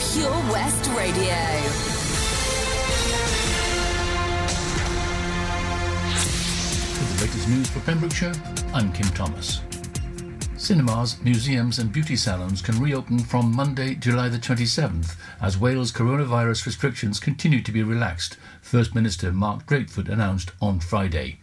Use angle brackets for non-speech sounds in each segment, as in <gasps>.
Pure West Radio. With the latest news for Pembrokeshire, I'm Kim Thomas. Cinemas, museums and beauty salons can reopen from Monday, July the 27th as Wales coronavirus restrictions continue to be relaxed, First Minister Mark Drakeford announced on Friday.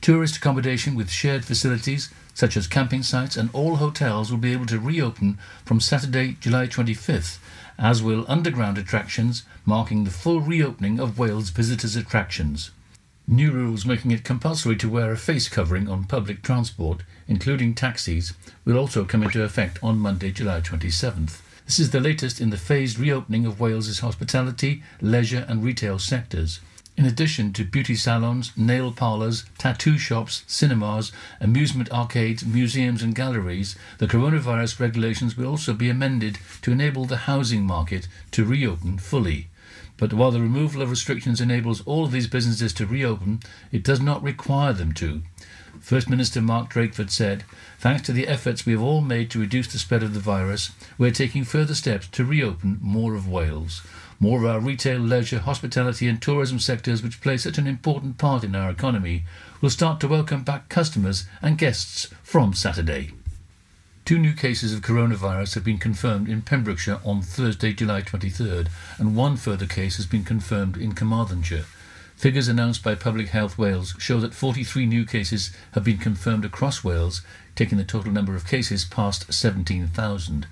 Tourist accommodation with shared facilities, such as camping sites and all hotels, will be able to reopen from Saturday, July 25th, as will underground attractions, marking the full reopening of Wales visitors' attractions. New rules making it compulsory to wear a face covering on public transport, including taxis, will also come into effect on Monday, July 27th. This is the latest in the phased reopening of Wales's hospitality, leisure and retail sectors. In addition to beauty salons, nail parlours, tattoo shops, cinemas, amusement arcades, museums, and galleries, the coronavirus regulations will also be amended to enable the housing market to reopen fully. But while the removal of restrictions enables all of these businesses to reopen, it does not require them to. First Minister Mark Drakeford said, Thanks to the efforts we have all made to reduce the spread of the virus, we are taking further steps to reopen more of Wales. More of our retail, leisure, hospitality, and tourism sectors, which play such an important part in our economy, will start to welcome back customers and guests from Saturday. Two new cases of coronavirus have been confirmed in Pembrokeshire on Thursday, July 23rd, and one further case has been confirmed in Carmarthenshire. Figures announced by Public Health Wales show that 43 new cases have been confirmed across Wales, taking the total number of cases past 17,000.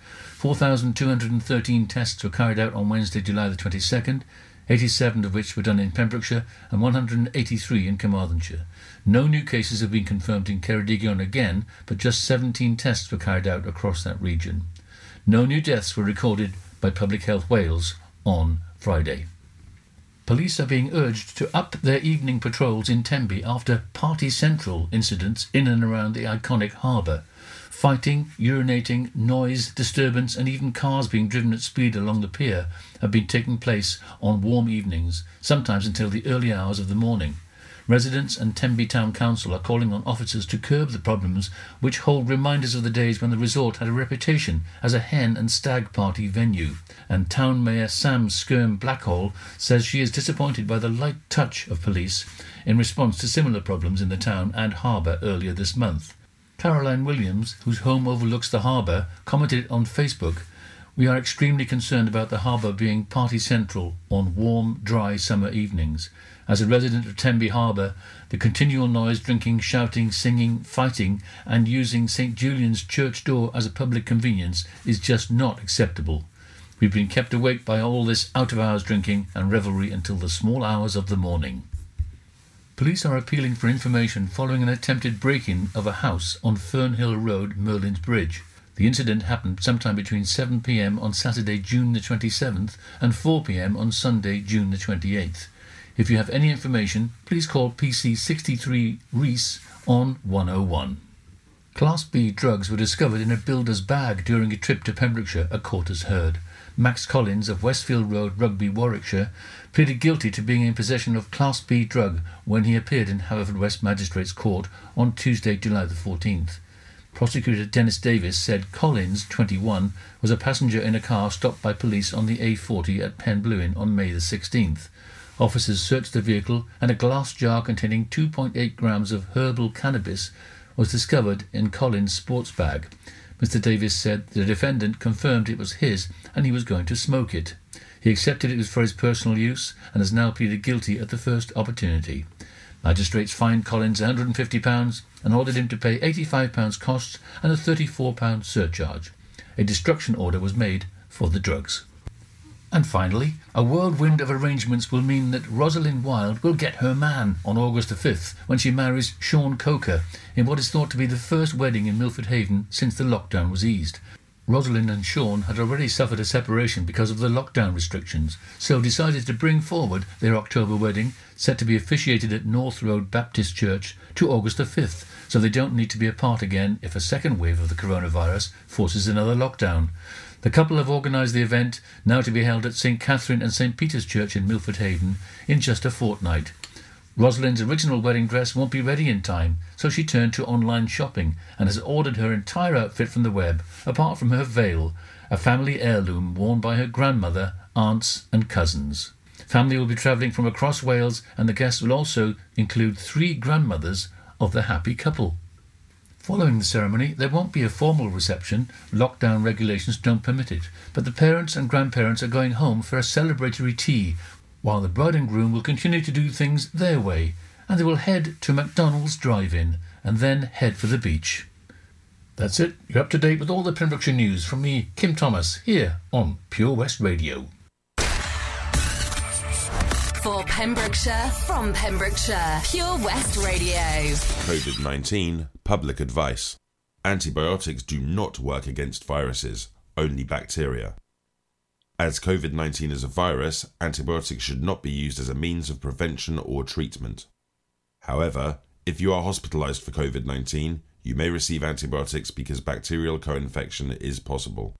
4,213 tests were carried out on Wednesday, July the 22nd, 87 of which were done in Pembrokeshire and 183 in Carmarthenshire. No new cases have been confirmed in Ceredigion again, but just 17 tests were carried out across that region. No new deaths were recorded by Public Health Wales on Friday. Police are being urged to up their evening patrols in Tenby after Party Central incidents in and around the iconic harbour. Fighting, urinating, noise, disturbance, and even cars being driven at speed along the pier have been taking place on warm evenings, sometimes until the early hours of the morning. Residents and Tenby Town Council are calling on officers to curb the problems which hold reminders of the days when the resort had a reputation as a hen and stag party venue. And Town Mayor Sam Skyrme-Blackhall says she is disappointed by the light touch of police in response to similar problems in the town and harbour earlier this month. Caroline Williams, whose home overlooks the harbour, commented on Facebook We are extremely concerned about the harbour being party central on warm, dry summer evenings. As a resident of Tenby Harbour, the continual noise, drinking, shouting, singing, fighting, and using St Julian's church door as a public convenience is just not acceptable. We've been kept awake by all this out of hours drinking and revelry until the small hours of the morning. Police are appealing for information following an attempted break-in of a house on Fernhill Road, Merlin's Bridge. The incident happened sometime between 7 p.m. on Saturday, June the 27th, and 4 p.m. on Sunday, June the 28th. If you have any information, please call PC 63 Reese on 101. Class B drugs were discovered in a builder's bag during a trip to Pembrokeshire, a court has heard. Max Collins of Westfield Road, Rugby, Warwickshire, pleaded guilty to being in possession of Class B drug when he appeared in Haverfordwest Magistrates Court on Tuesday, July the 14th. Prosecutor Dennis Davis said Collins, 21, was a passenger in a car stopped by police on the A40 at Penblewin on May the 16th. Officers searched the vehicle and a glass jar containing 2.8 grams of herbal cannabis was discovered in Collins' sports bag. Mr. Davis said the defendant confirmed it was his and he was going to smoke it. He accepted it was for his personal use and has now pleaded guilty at the first opportunity. Magistrates fined Collins £150 and ordered him to pay £85 costs and a £34 surcharge. A destruction order was made for the drugs. And finally, a whirlwind of arrangements will mean that Rosalind Wilde will get her man on August the 5th when she marries Sean Coker in what is thought to be the first wedding in Milford Haven since the lockdown was eased. Rosalind and Sean had already suffered a separation because of the lockdown restrictions, so decided to bring forward their October wedding, set to be officiated at North Road Baptist Church, to August the 5th, so they don't need to be apart again if a second wave of the coronavirus forces another lockdown. The couple have organised the event, now to be held at St Katharine and St Peter's Church in Milford Haven, in just a fortnight. Rosalind's original wedding dress won't be ready in time, so she turned to online shopping and has ordered her entire outfit from the web, apart from her veil, a family heirloom worn by her grandmother, aunts, and cousins. Family will be travelling from across Wales, and the guests will also include three grandmothers of the happy couple. Following the ceremony, there won't be a formal reception, lockdown regulations don't permit it, but the parents and grandparents are going home for a celebratory tea, while the bride and groom will continue to do things their way, and they will head to McDonald's drive-in and then head for the beach. That's it. You're up to date with all the Pembrokeshire news from me, Kim Thomas, here on Pure West Radio. For Pembrokeshire, from Pembrokeshire, Pure West Radio. COVID 19 Public Advice Antibiotics do not work against viruses, only bacteria. As COVID 19 is a virus, antibiotics should not be used as a means of prevention or treatment. However, if you are hospitalized for COVID 19, you may receive antibiotics because bacterial co infection is possible.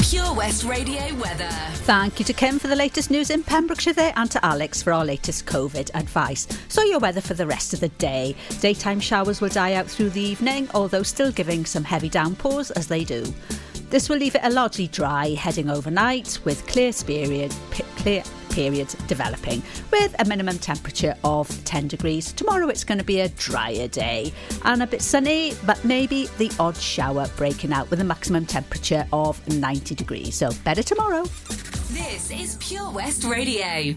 Pure West Radio weather. Thank you to Kim for the latest news in Pembrokeshire there and to Alex for our latest COVID advice. So, your weather for the rest of the day. Daytime showers will die out through the evening, although still giving some heavy downpours as they do. This will leave it a largely dry heading overnight with clear period, clear periods developing with a minimum temperature of 10 degrees. Tomorrow it's going to be a drier day and a bit sunny, but maybe the odd shower breaking out with a maximum temperature of 90 degrees. So better tomorrow. This is Pure West Radio.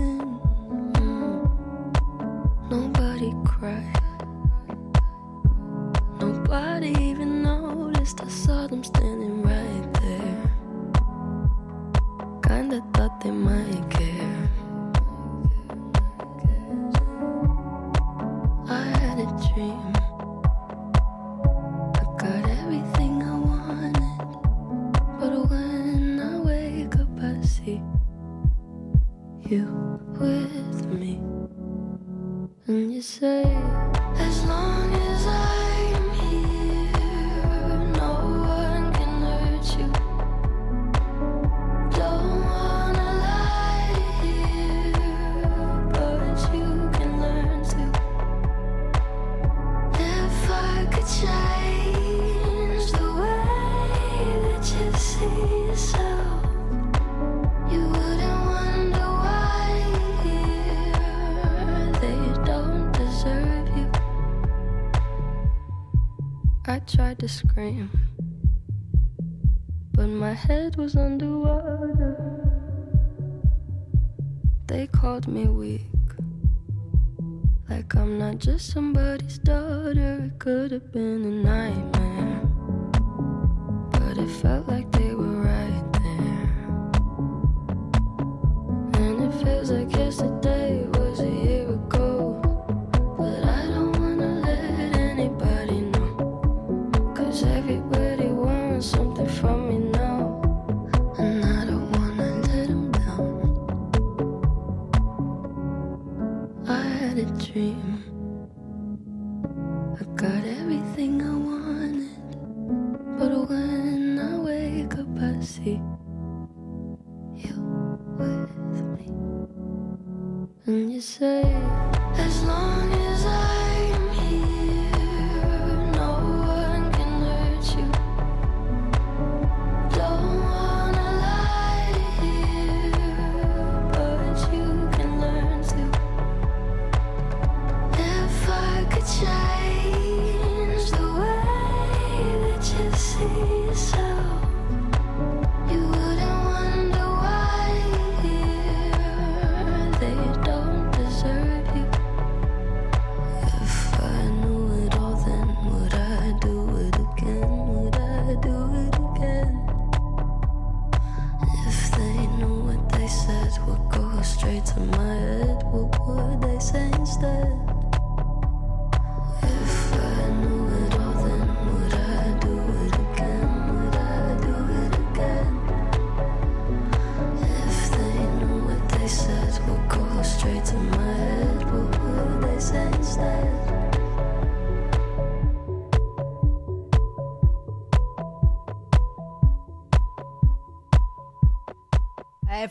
Nobody even noticed. I saw them standing right there. Kinda thought they might care. Me weak, like I'm not just somebody's daughter. It could have been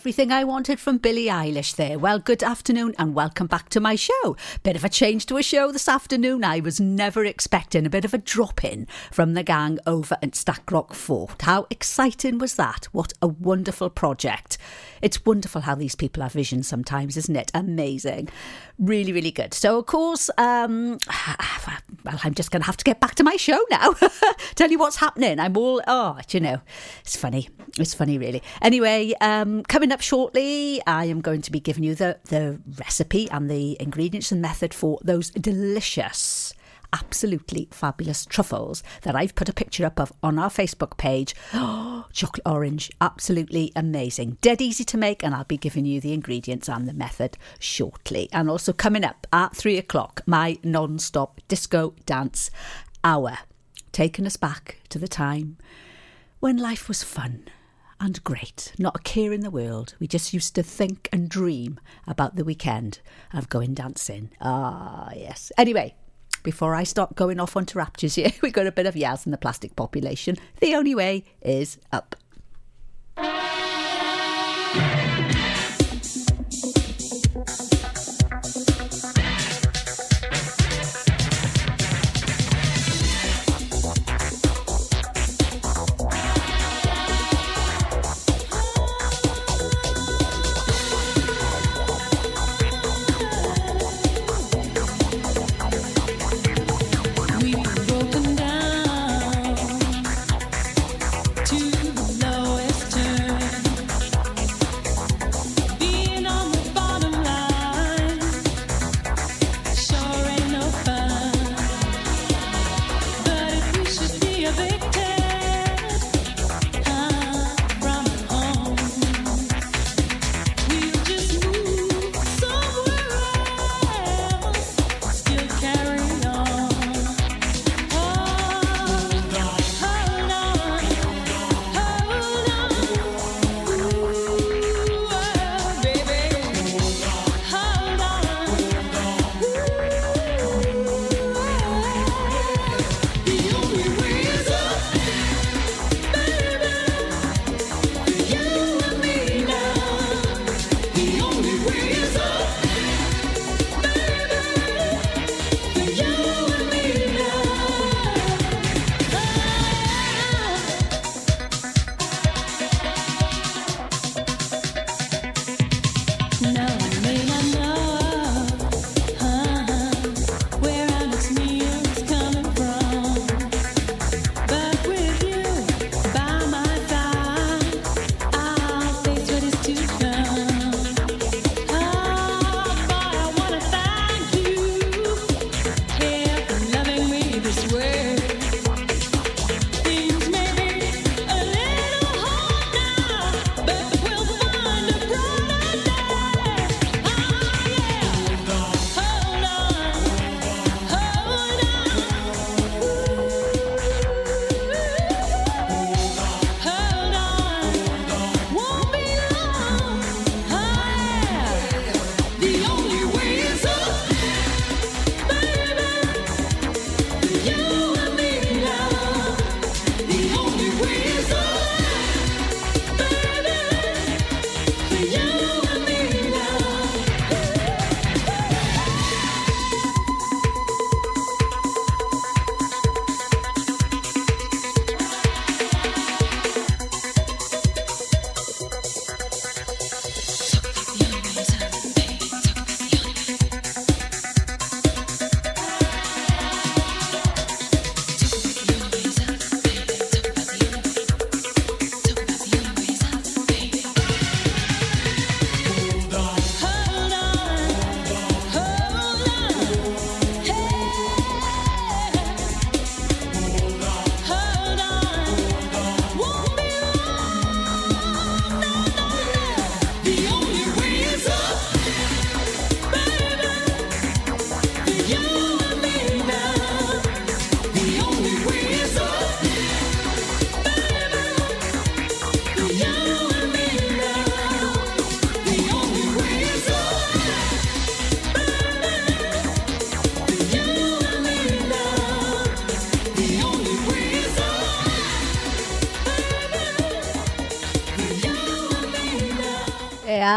Everything I wanted from Billie Eilish there. Well, good afternoon and welcome back to my show. Bit of a change to a show this afternoon. I was never expecting a bit of a drop in from the gang over at Stackrock Fort. How exciting was that? What a wonderful project. It's wonderful how these people have vision sometimes, isn't it? Amazing. Really, really good. So, of course, um, <sighs> well, I'm just going to have to get back to my show now. <laughs> Tell you what's happening. I'm all, oh, you know, it's funny. It's funny, really. Anyway, um, coming up shortly, I am going to be giving you the, the recipe and the ingredients and method for those delicious absolutely fabulous truffles that I've put a picture up of on our Facebook page. Oh, <gasps> chocolate orange, absolutely amazing. Dead easy to make, and I'll be giving you the ingredients and the method shortly. And also coming up at three o'clock, my non stop disco dance hour, taking us back to the time when life was fun and great, not a care in the world. We just used to think and dream about the weekend of going dancing. Ah, yes. Anyway, before I start going off onto raptures here, <laughs> we've got a bit of Yazz in the plastic population. The only way is up.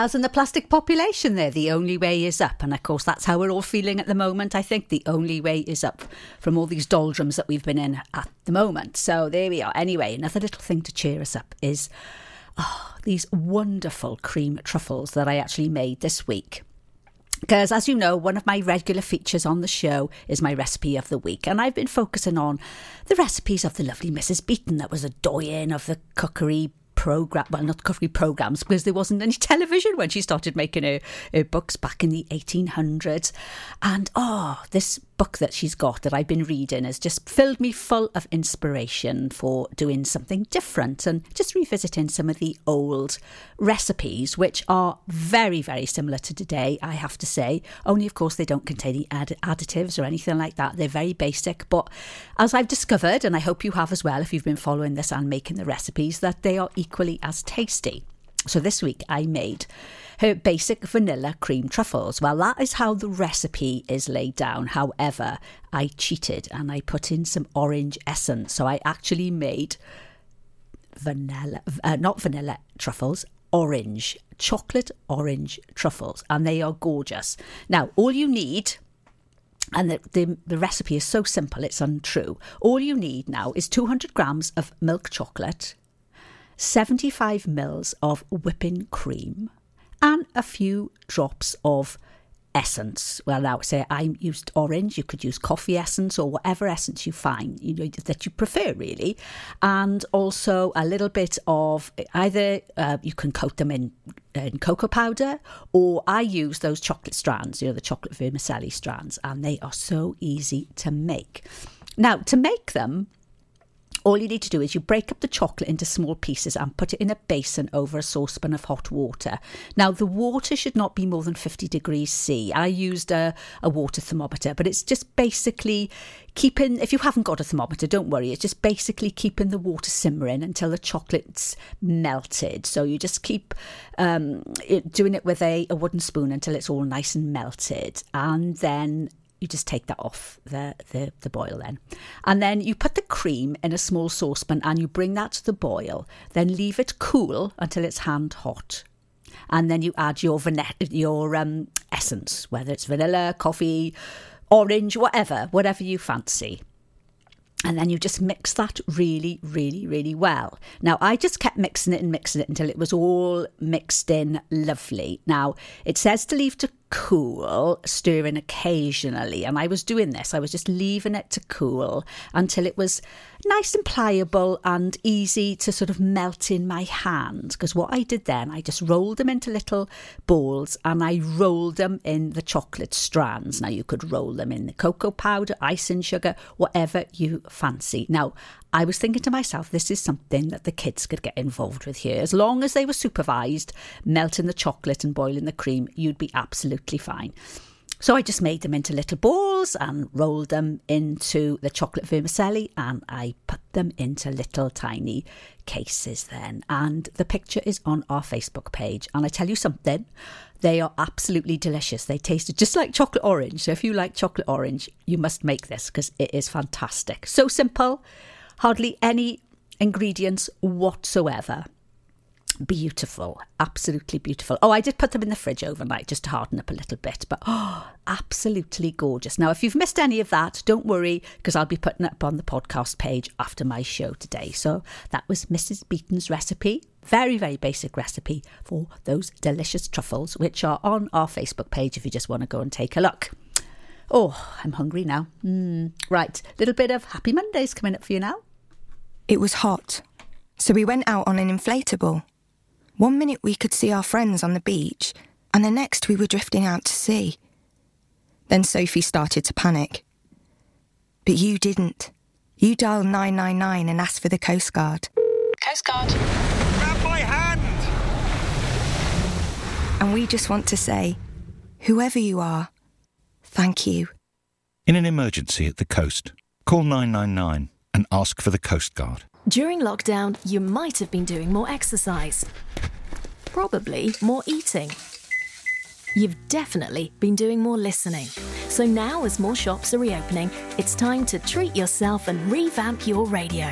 Yes, and the plastic population there, the only way is up. And of course, that's how we're all feeling at the moment. I think the only way is up from all these doldrums that we've been in at the moment. So there we are. Anyway, another little thing to cheer us up is oh, these wonderful cream truffles that I actually made this week. Because, as you know, one of my regular features on the show is my recipe of the week. And I've been focusing on the recipes of the lovely Mrs. Beeton, that was a doyen of the cookery program, well, not coffee programs, because there wasn't any <laughs> television when she started making her, her books back in the 1800s. And oh, this book that she's got that I've been reading has just filled me full of inspiration for doing something different and just revisiting some of the old recipes, which are very, very similar to today, I have to say. Only, of course, they don't contain any add- additives or anything like that. They're very basic. But as I've discovered, and I hope you have as well if you've been following this and making the recipes, that they are equally as tasty. So this week I made her basic vanilla cream truffles. Well, that is how the recipe is laid down. However, I cheated and I put in some orange essence. So I actually made vanilla, uh, not vanilla truffles, orange, chocolate orange truffles, and they are gorgeous. Now, all you need and the, the, the, recipe is so simple, it's untrue. All you need now is 200 grams of milk chocolate, 75 mils of whipping cream, and a few drops of essence. Well, now say I used orange. You could use coffee essence or whatever essence you find you know that you prefer, really, and also a little bit of either uh, you can coat them in, in cocoa powder, or I use those chocolate strands. You know the chocolate vermicelli strands, and they are so easy to make. Now to make them all you need to do is you break up the chocolate into small pieces and put it in a basin over a saucepan of hot water. Now, the water should not be more than 50 degrees C. I used a, a water thermometer, but it's just basically keeping, if you haven't got a thermometer, don't worry, it's just basically keeping the water simmering until the chocolate's melted. So you just keep um, it, doing it with a, a wooden spoon until it's all nice and melted. And then you just take that off the, the, the boil then. And then you put the cream in a small saucepan and you bring that to the boil. Then leave it cool until it's hand hot. And then you add your vanilla, your um, essence, whether it's vanilla, coffee, orange, whatever, whatever you fancy. And then you just mix that really, really, really well. Now, I just kept mixing it and mixing it until it was all mixed in lovely. Now, it says to leave to cool, stirring occasionally. And I was doing this, I was just leaving it to cool until it was nice and pliable and easy to sort of melt in my hand. Because what I did then, I just rolled them into little balls and I rolled them in the chocolate strands. Now, you could roll them in the cocoa powder, icing sugar, whatever you fancy. Now, I was thinking to myself, this is something that the kids could get involved with here. As long as they were supervised, melting the chocolate and boiling the cream, you'd be absolutely fine. So I just made them into little balls and rolled them into the chocolate vermicelli and I put them into little tiny cases then. And the picture is on our Facebook page. And I tell you something, they are absolutely delicious. They tasted just like chocolate orange. So if you like chocolate orange, you must make this because it is fantastic. So simple hardly any ingredients whatsoever. Beautiful, absolutely beautiful. Oh, I did put them in the fridge overnight just to harden up a little bit, but oh, absolutely gorgeous. Now, if you've missed any of that, don't worry because I'll be putting it up on the podcast page after my show today. So that was Mrs. Beeton's recipe. Very, very basic recipe for those delicious truffles, which are on our Facebook page if you just want to go and take a look. Oh, I'm hungry now. Mm, right, little bit of Happy Mondays coming up for you now. It was hot, so we went out on an inflatable. One minute we could see our friends on the beach, and the next we were drifting out to sea. Then Sophie started to panic. But you didn't. You dialed 999 and asked for the Coast Guard. Coast Guard. Grab my hand! And we just want to say, whoever you are, thank you. In an emergency at the coast, call 999 and ask for the Coast Guard. During lockdown, you might have been doing more exercise, probably more eating. You've definitely been doing more listening. So now, as more shops are reopening, it's time to treat yourself and revamp your radio.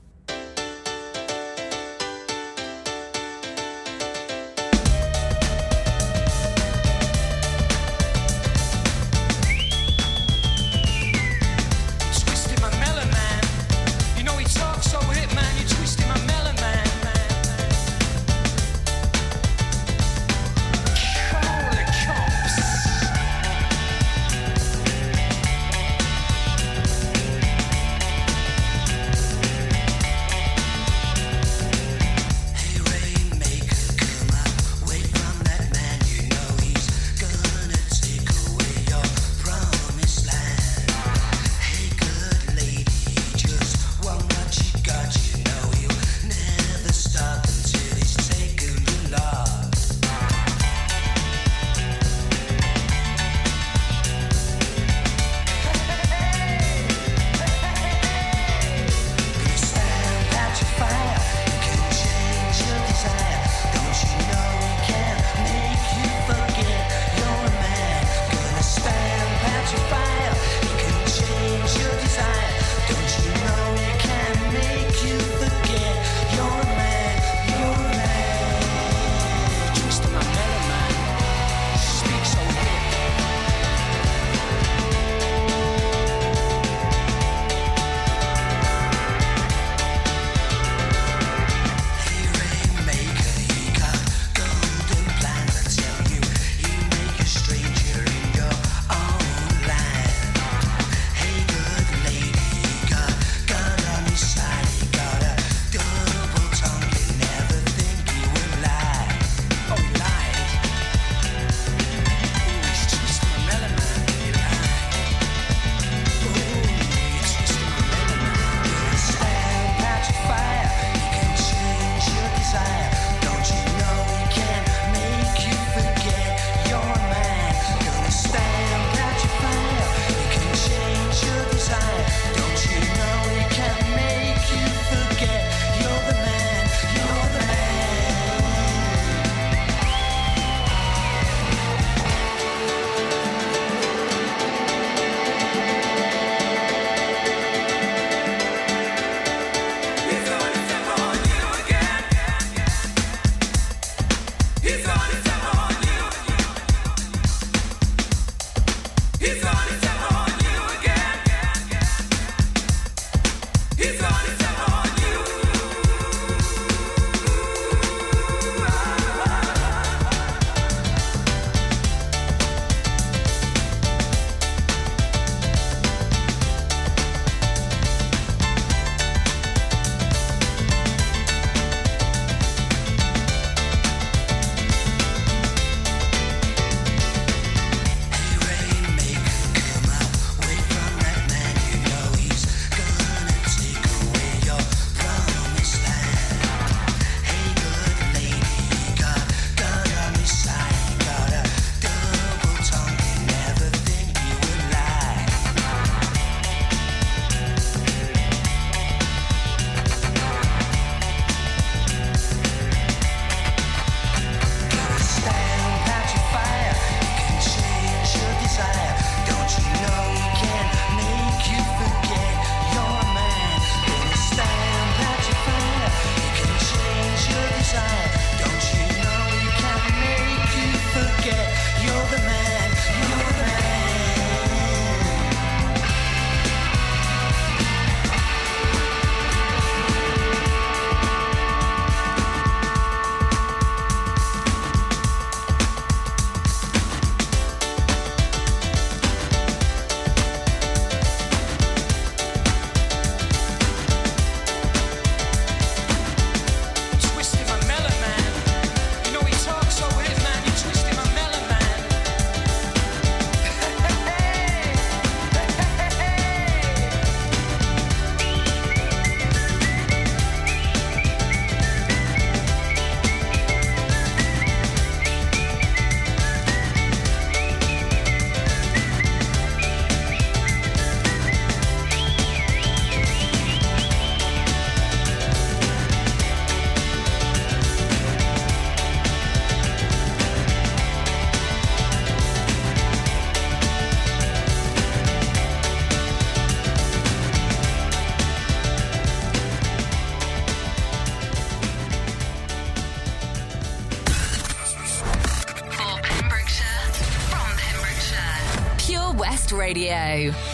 Radio.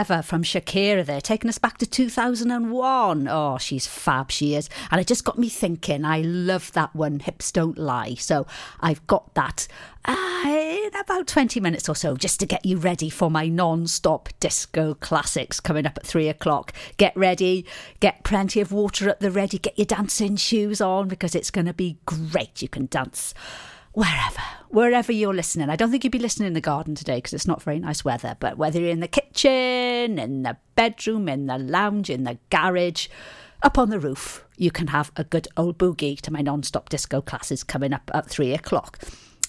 Wherever, from Shakira there, taking us back to 2001. Oh, she's fab, she is. And it just got me thinking, I love that one, Hips Don't Lie. So I've got that uh, in about 20 minutes or so, just to get you ready for my non stop disco classics coming up at three o'clock. Get ready, get plenty of water at the ready, get your dancing shoes on because it's going to be great. You can dance wherever, wherever you're listening. I don't think you'd be listening in the garden today because it's not very nice weather, but whether you're in the kitchen, in the bedroom, in the lounge, in the garage, up on the roof, you can have a good old boogie to my non stop disco classes coming up at three o'clock.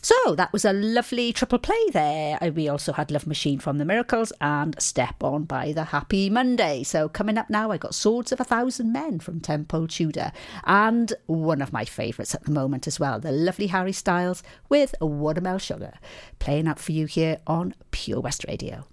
So that was a lovely triple play there. Uh, We also had Love Machine from the Miracles and Step On by the Happy Monday. So coming up now, I got Swords of a Thousand Men from Tenpole Tudor and one of my favourites at the moment as well, the lovely Harry Styles with Watermelon Sugar, playing out for you here on Pure West Radio.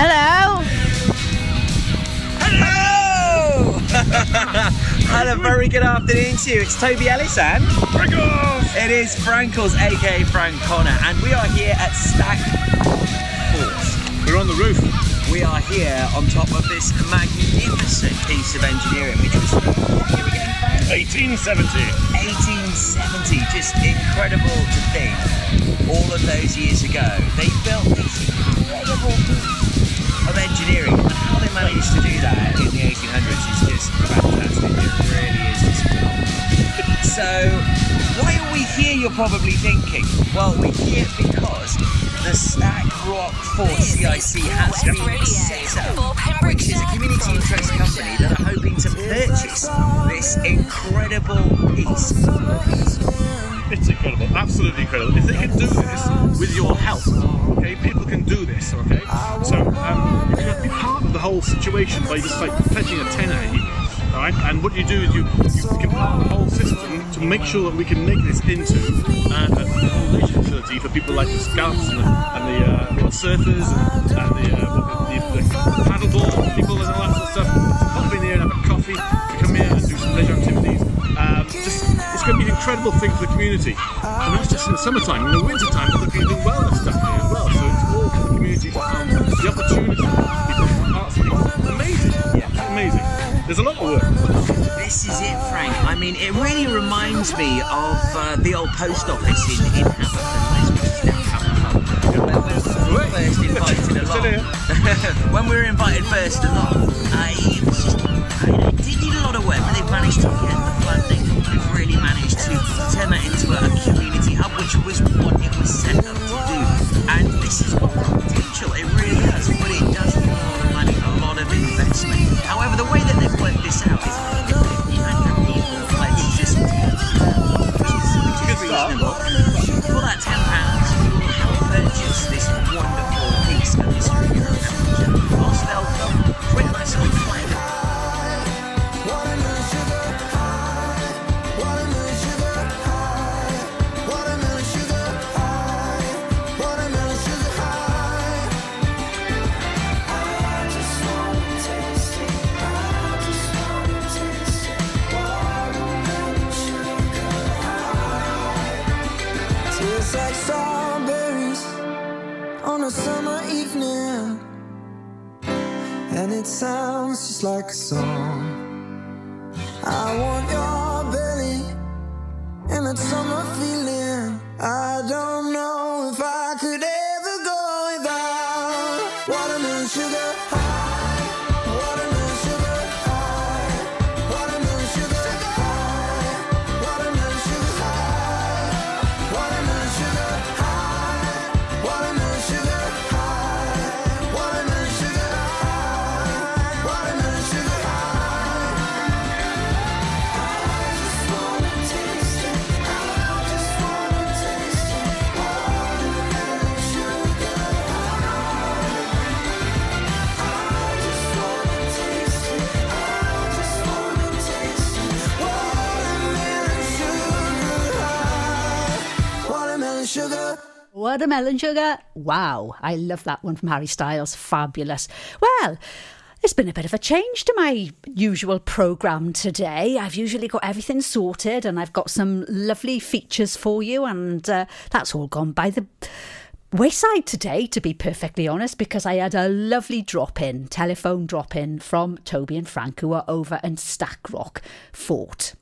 Hello. Hello! <laughs> and a very good afternoon to you. It's Toby Ellis and Frankles. It is Frankles, aka Frank Connor, and we are here at Stack Fort. We're on the roof. We are here on top of this magnificent piece of engineering, which was 1870. 1870, just incredible to think. All of those years ago, they built this incredible piece of engineering. And how they managed to do that in the 1800s is just fantastic. It really is just phenomenal. So, why are we here? You're probably thinking. Well, we're here because the Stack Rock Fort CIC has been set up, which is a community interest company that are hoping to purchase this incredible piece. It's incredible, absolutely incredible. If they can do this with your help, okay, people can do this, okay. So um, you can be part of the whole situation by just like pledging a tenner all right. And what you do is you you of the whole system to make sure that we can make this into uh, a accommodation facility for people like the scouts and the, and the, uh, surfers and, and the, uh, the, the, paddleboard people and all that sort of stuff. Pop in here and have a coffee, incredible thing for the community. And that's just in the summertime. In the wintertime, we're looking at doing wellness stuff here as well. So it's all for the community to have the opportunity to be parts. Amazing. Yeah. Amazing. There's a lot of work. This is it, Frank. I mean, it really reminds me of uh, the old post office in, in Hamilton, which is now Hamilton. When we were first invited along, <laughs> when we were invited first along, uh, it was just, Watermelon sugar. Wow, I love that one from Harry Styles. Fabulous. Well, it's been a bit of a change to my usual programme today. I've usually got everything sorted and I've got some lovely features for you, and uh, that's all gone by the wayside today, to be perfectly honest, because I had a lovely drop in, telephone drop in from Toby and Frank, who are over in Stackrock Fort.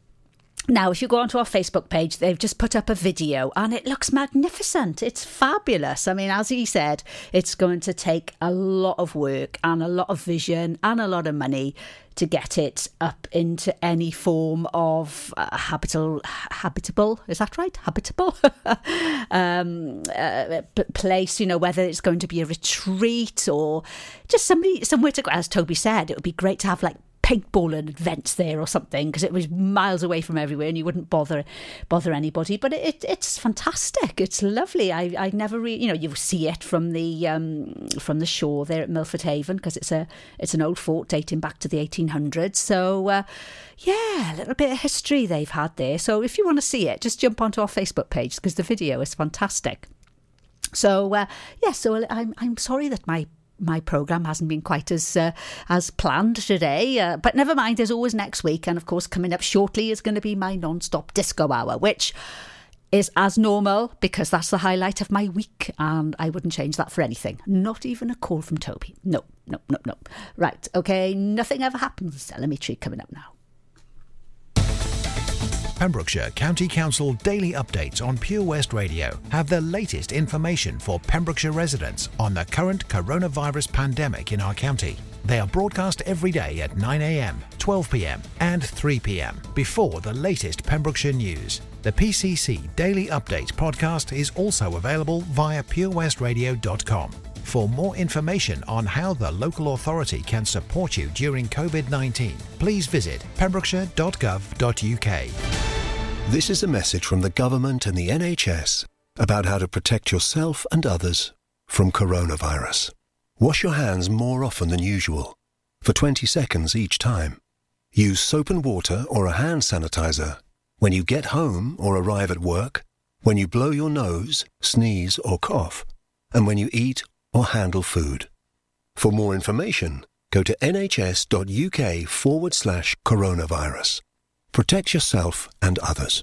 Now, if you go onto our Facebook page, they've just put up a video and it looks magnificent. It's fabulous. I mean, as he said, it's going to take a lot of work and a lot of vision and a lot of money to get it up into any form of uh, habitable, habitable, is that right? Habitable <laughs> um, uh, place, you know, whether it's going to be a retreat or just somebody, somewhere to go. As Toby said, it would be great to have like paintballing events there or something because it was miles away from everywhere and you wouldn't bother bother anybody. But it, it's fantastic. It's lovely. I, I never really you know you see it from the um, from the shore there at Milford Haven because it's a it's an old fort dating back to the 1800s so uh, yeah a little bit of history they've had there. So if you want to see it just jump onto our Facebook page because the video is fantastic. So uh, yeah, so I'm I'm sorry that my my program hasn't been quite as uh, as planned today, uh, but never mind. There's always next week, and of course, coming up shortly is going to be my non-stop disco hour, which is as normal because that's the highlight of my week, and I wouldn't change that for anything. Not even a call from Toby. No, no, no, no. Right, okay. Nothing ever happens. Del Amitri coming up now. Pembrokeshire County Council daily updates on Pure West Radio have the latest information for Pembrokeshire residents on the current coronavirus pandemic in our county. They are broadcast every day at 9am, 12pm, and 3pm before the latest Pembrokeshire news. The PCC Daily Update podcast is also available via purewestradio.com. For more information on how the local authority can support you during COVID 19, please visit pembrokeshire.gov.uk. This is a message from the government and the NHS about how to protect yourself and others from coronavirus. Wash your hands more often than usual, for 20 seconds each time. Use soap and water or a hand sanitizer when you get home or arrive at work, when you blow your nose, sneeze, or cough, and when you eat or handle food. For more information, go to nhs.uk forward slash coronavirus. Protect yourself and others.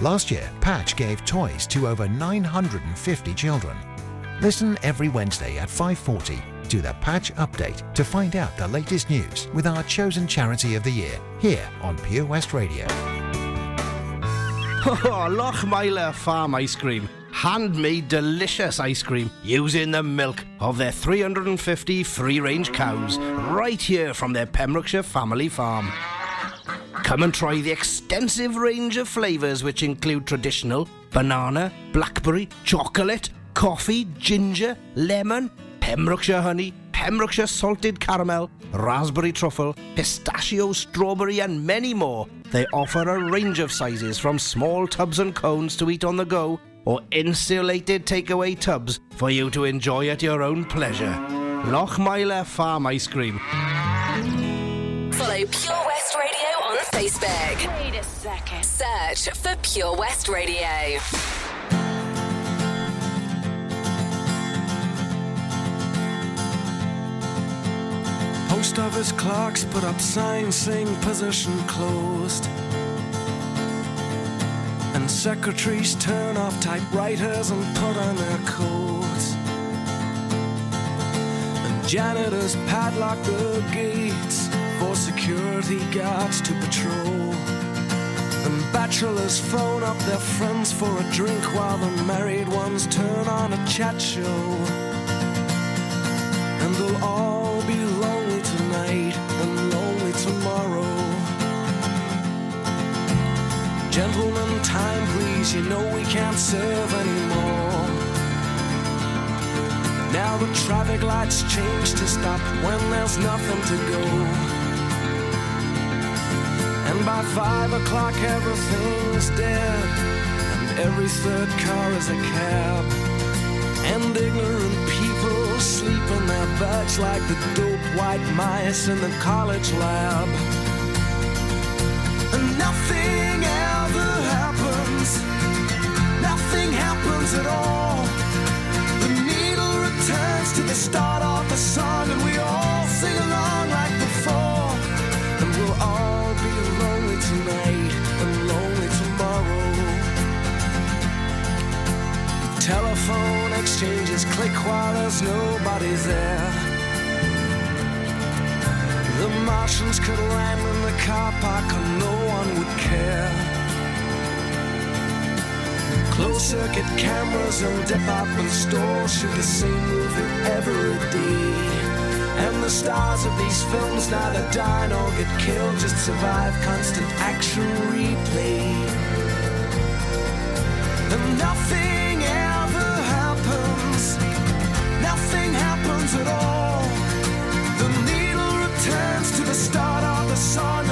Last year, Patch gave toys to over 950 children. Listen every Wednesday at 5:40 to the Patch Update to find out the latest news with our chosen charity of the year here on Pure West Radio. <laughs> Oh, Lochmeyler Farm Ice Cream. Handmade delicious ice cream using the milk of their 350 free range cows right here from their Pembrokeshire family farm. Come and try the extensive range of flavours which include traditional, banana, blackberry, chocolate, coffee, ginger, lemon, Pembrokeshire honey, Pembrokeshire salted caramel, raspberry truffle, pistachio, strawberry, and many more. They offer a range of sizes from small tubs and cones to eat on the go or insulated takeaway tubs for you to enjoy at your own pleasure. Lochmeyler Farm Ice Cream. Follow Pure West Radio Facebook. Wait a second. Search for Pure West Radio. Post office clerks put up signs saying position closed. And secretaries turn off typewriters and put on their coats. And janitors padlock the gates for security guards to patrol. And bachelors phone up their friends for a drink while the married ones turn on a chat show. And they'll all be lonely tonight and lonely tomorrow. Gentlemen, time please, you know we can't serve anymore. Now the traffic lights change to stop when there's nothing to go. And by five o'clock everything's dead, and every third car is a cab. And ignorant people sleep in their beds like the dope white mice in the college lab. And nothing ever happens, nothing happens at all. The needle returns to the start of the song, and we all sing along Exchanges click while there's nobody there. The Martians could land in the car park and no one would care. Closed circuit cameras and department stores shoot the same movie every day. And the stars of these films neither die nor get killed, just survive constant action replay. And nothing happens at all. The needle returns to the start of the song,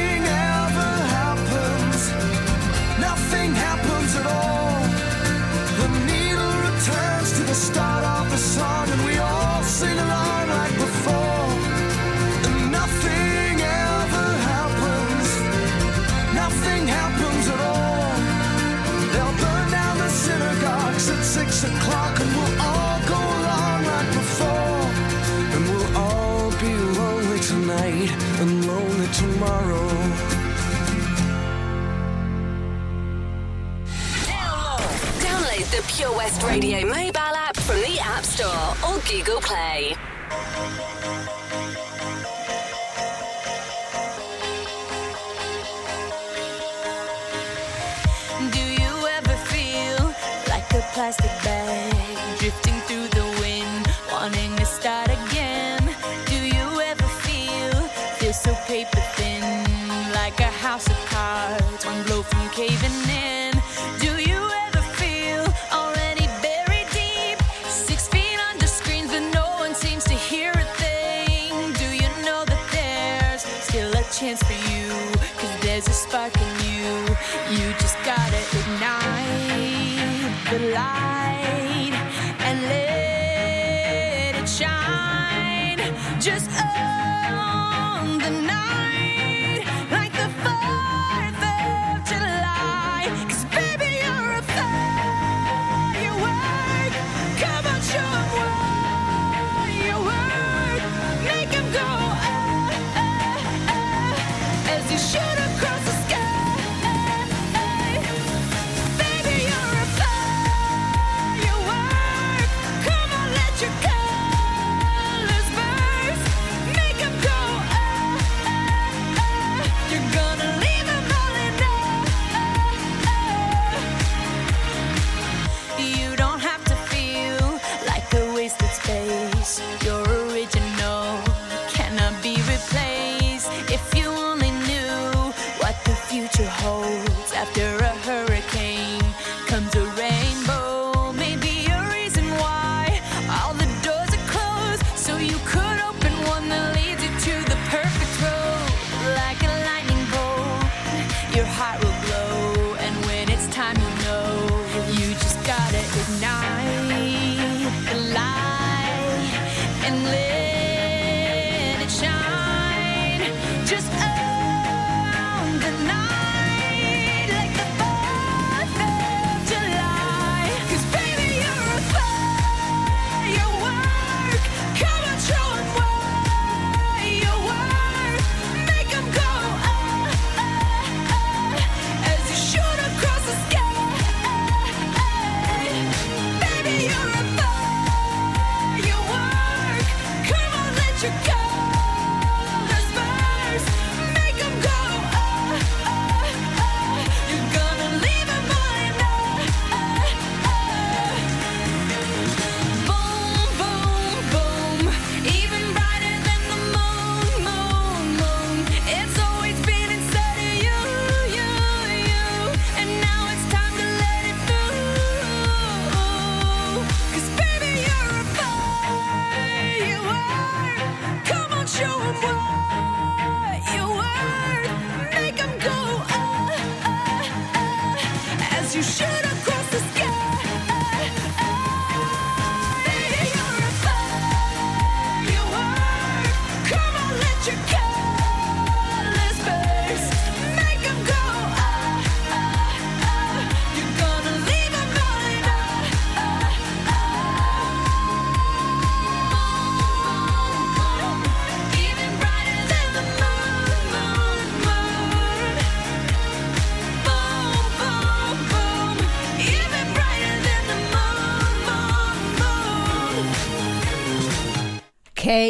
song, and we all sing along like before. And nothing ever happens. Nothing happens at all. They'll burn down the synagogues at six o'clock, and we'll all go along like before. And we'll all be lonely tonight and lonely tomorrow. Download the Pure West Radio mobile Google Play.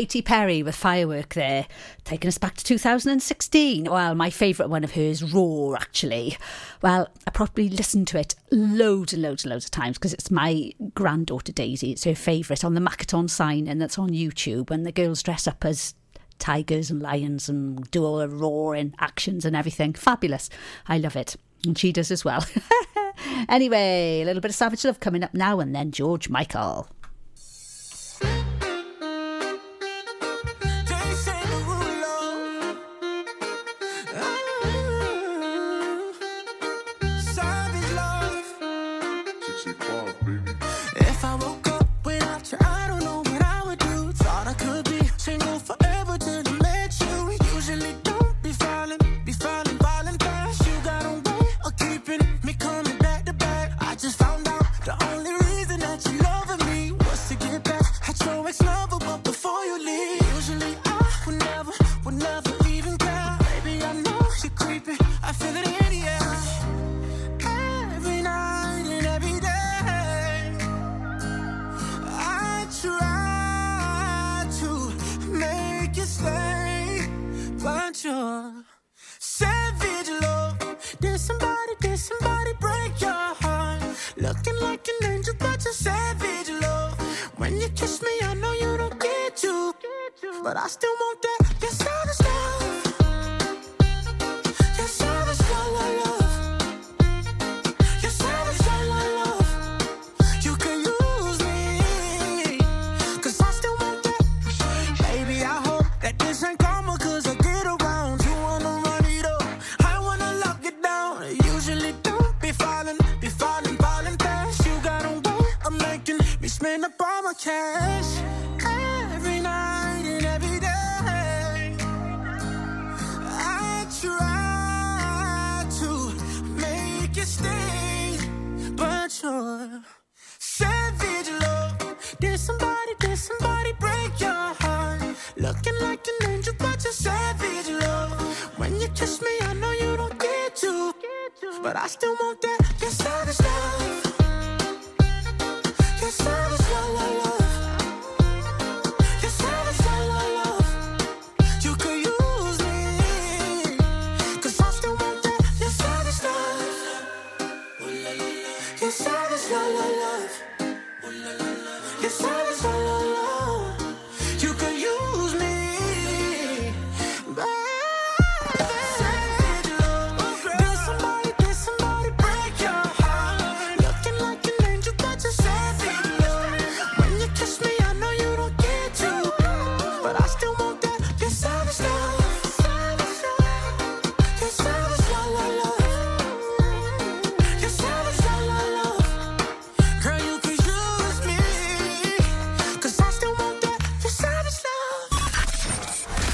Katy Perry with Firework there, taking us back to 2016. Well, my favourite one of hers, Roar, actually. Well, I probably listened to it loads and loads and loads of times because it's my granddaughter Daisy. It's her favourite on the Makaton sign, and that's on YouTube. And the girls dress up as tigers and lions and do all the roaring actions and everything. Fabulous. I love it. And she does as well. <laughs> anyway, a little bit of Savage Love coming up now, and then George Michael. control. Savage love. Did somebody, did somebody break your heart? Looking like an angel, but you're savage love. When you kiss me, I know you don't get you. But I still want that. Yes, I still want that. Yes, I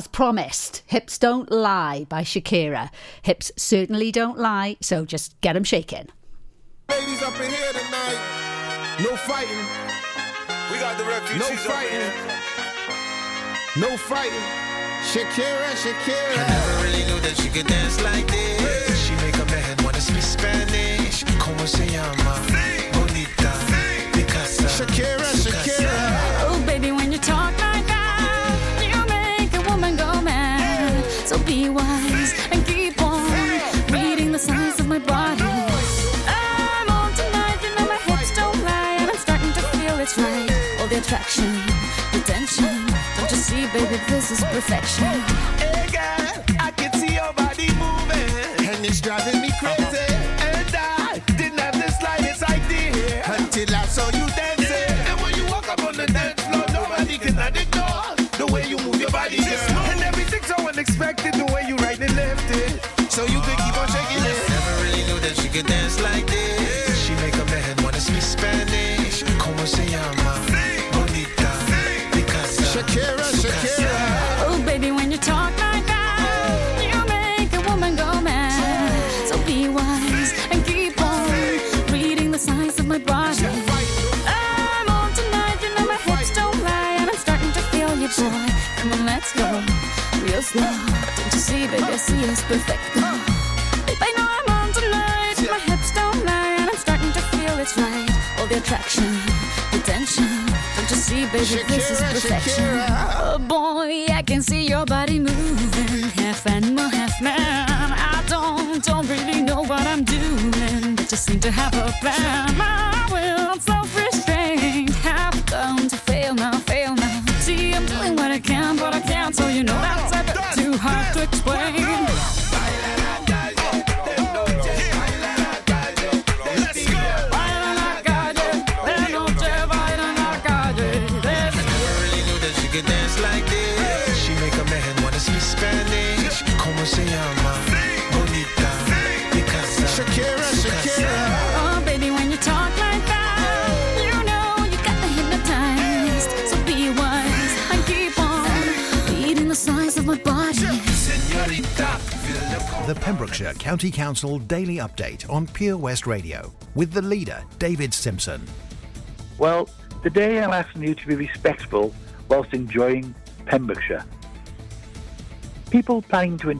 As promised, Hips Don't Lie by Shakira. Hips certainly don't lie, so just get 'em shaking. Ladies up in here tonight. No fighting. We got the refugees no fighting. No fighting. Shakira, Shakira. I never really knew that she could dance like this. She make a man wanna speak Spanish. Como se llama? Bonita. Picasa. Shakira, Shakira. It's right. All the attraction, the tension. Don't you see, baby, this is perfection. Hey girl, I can see your body moving. And it's driving me crazy. And I didn't have the slightest idea Until I saw you dancing. And when you walk up on the dance floor, nobody can ignore the way you move your body, girl. And everything's so unexpected, the way you right and left it. So you could keep on shaking it. Never really knew that she could dance like this. Baby, I see it's perfect. Babe, I know I'm on tonight, my hips don't lie, and I'm starting to feel it's right. All the attraction, the tension. Don't you see, baby, this is Shakira, perfection. Shakira. Oh boy, I can see your body moving, half animal, half man. I don't, don't really know what I'm doing, but just seem to have a plan. Pembrokeshire County Council Daily Update on Pure West Radio with the leader, David Simpson. Well, today I'm asking you to be respectful whilst enjoying Pembrokeshire. People planning to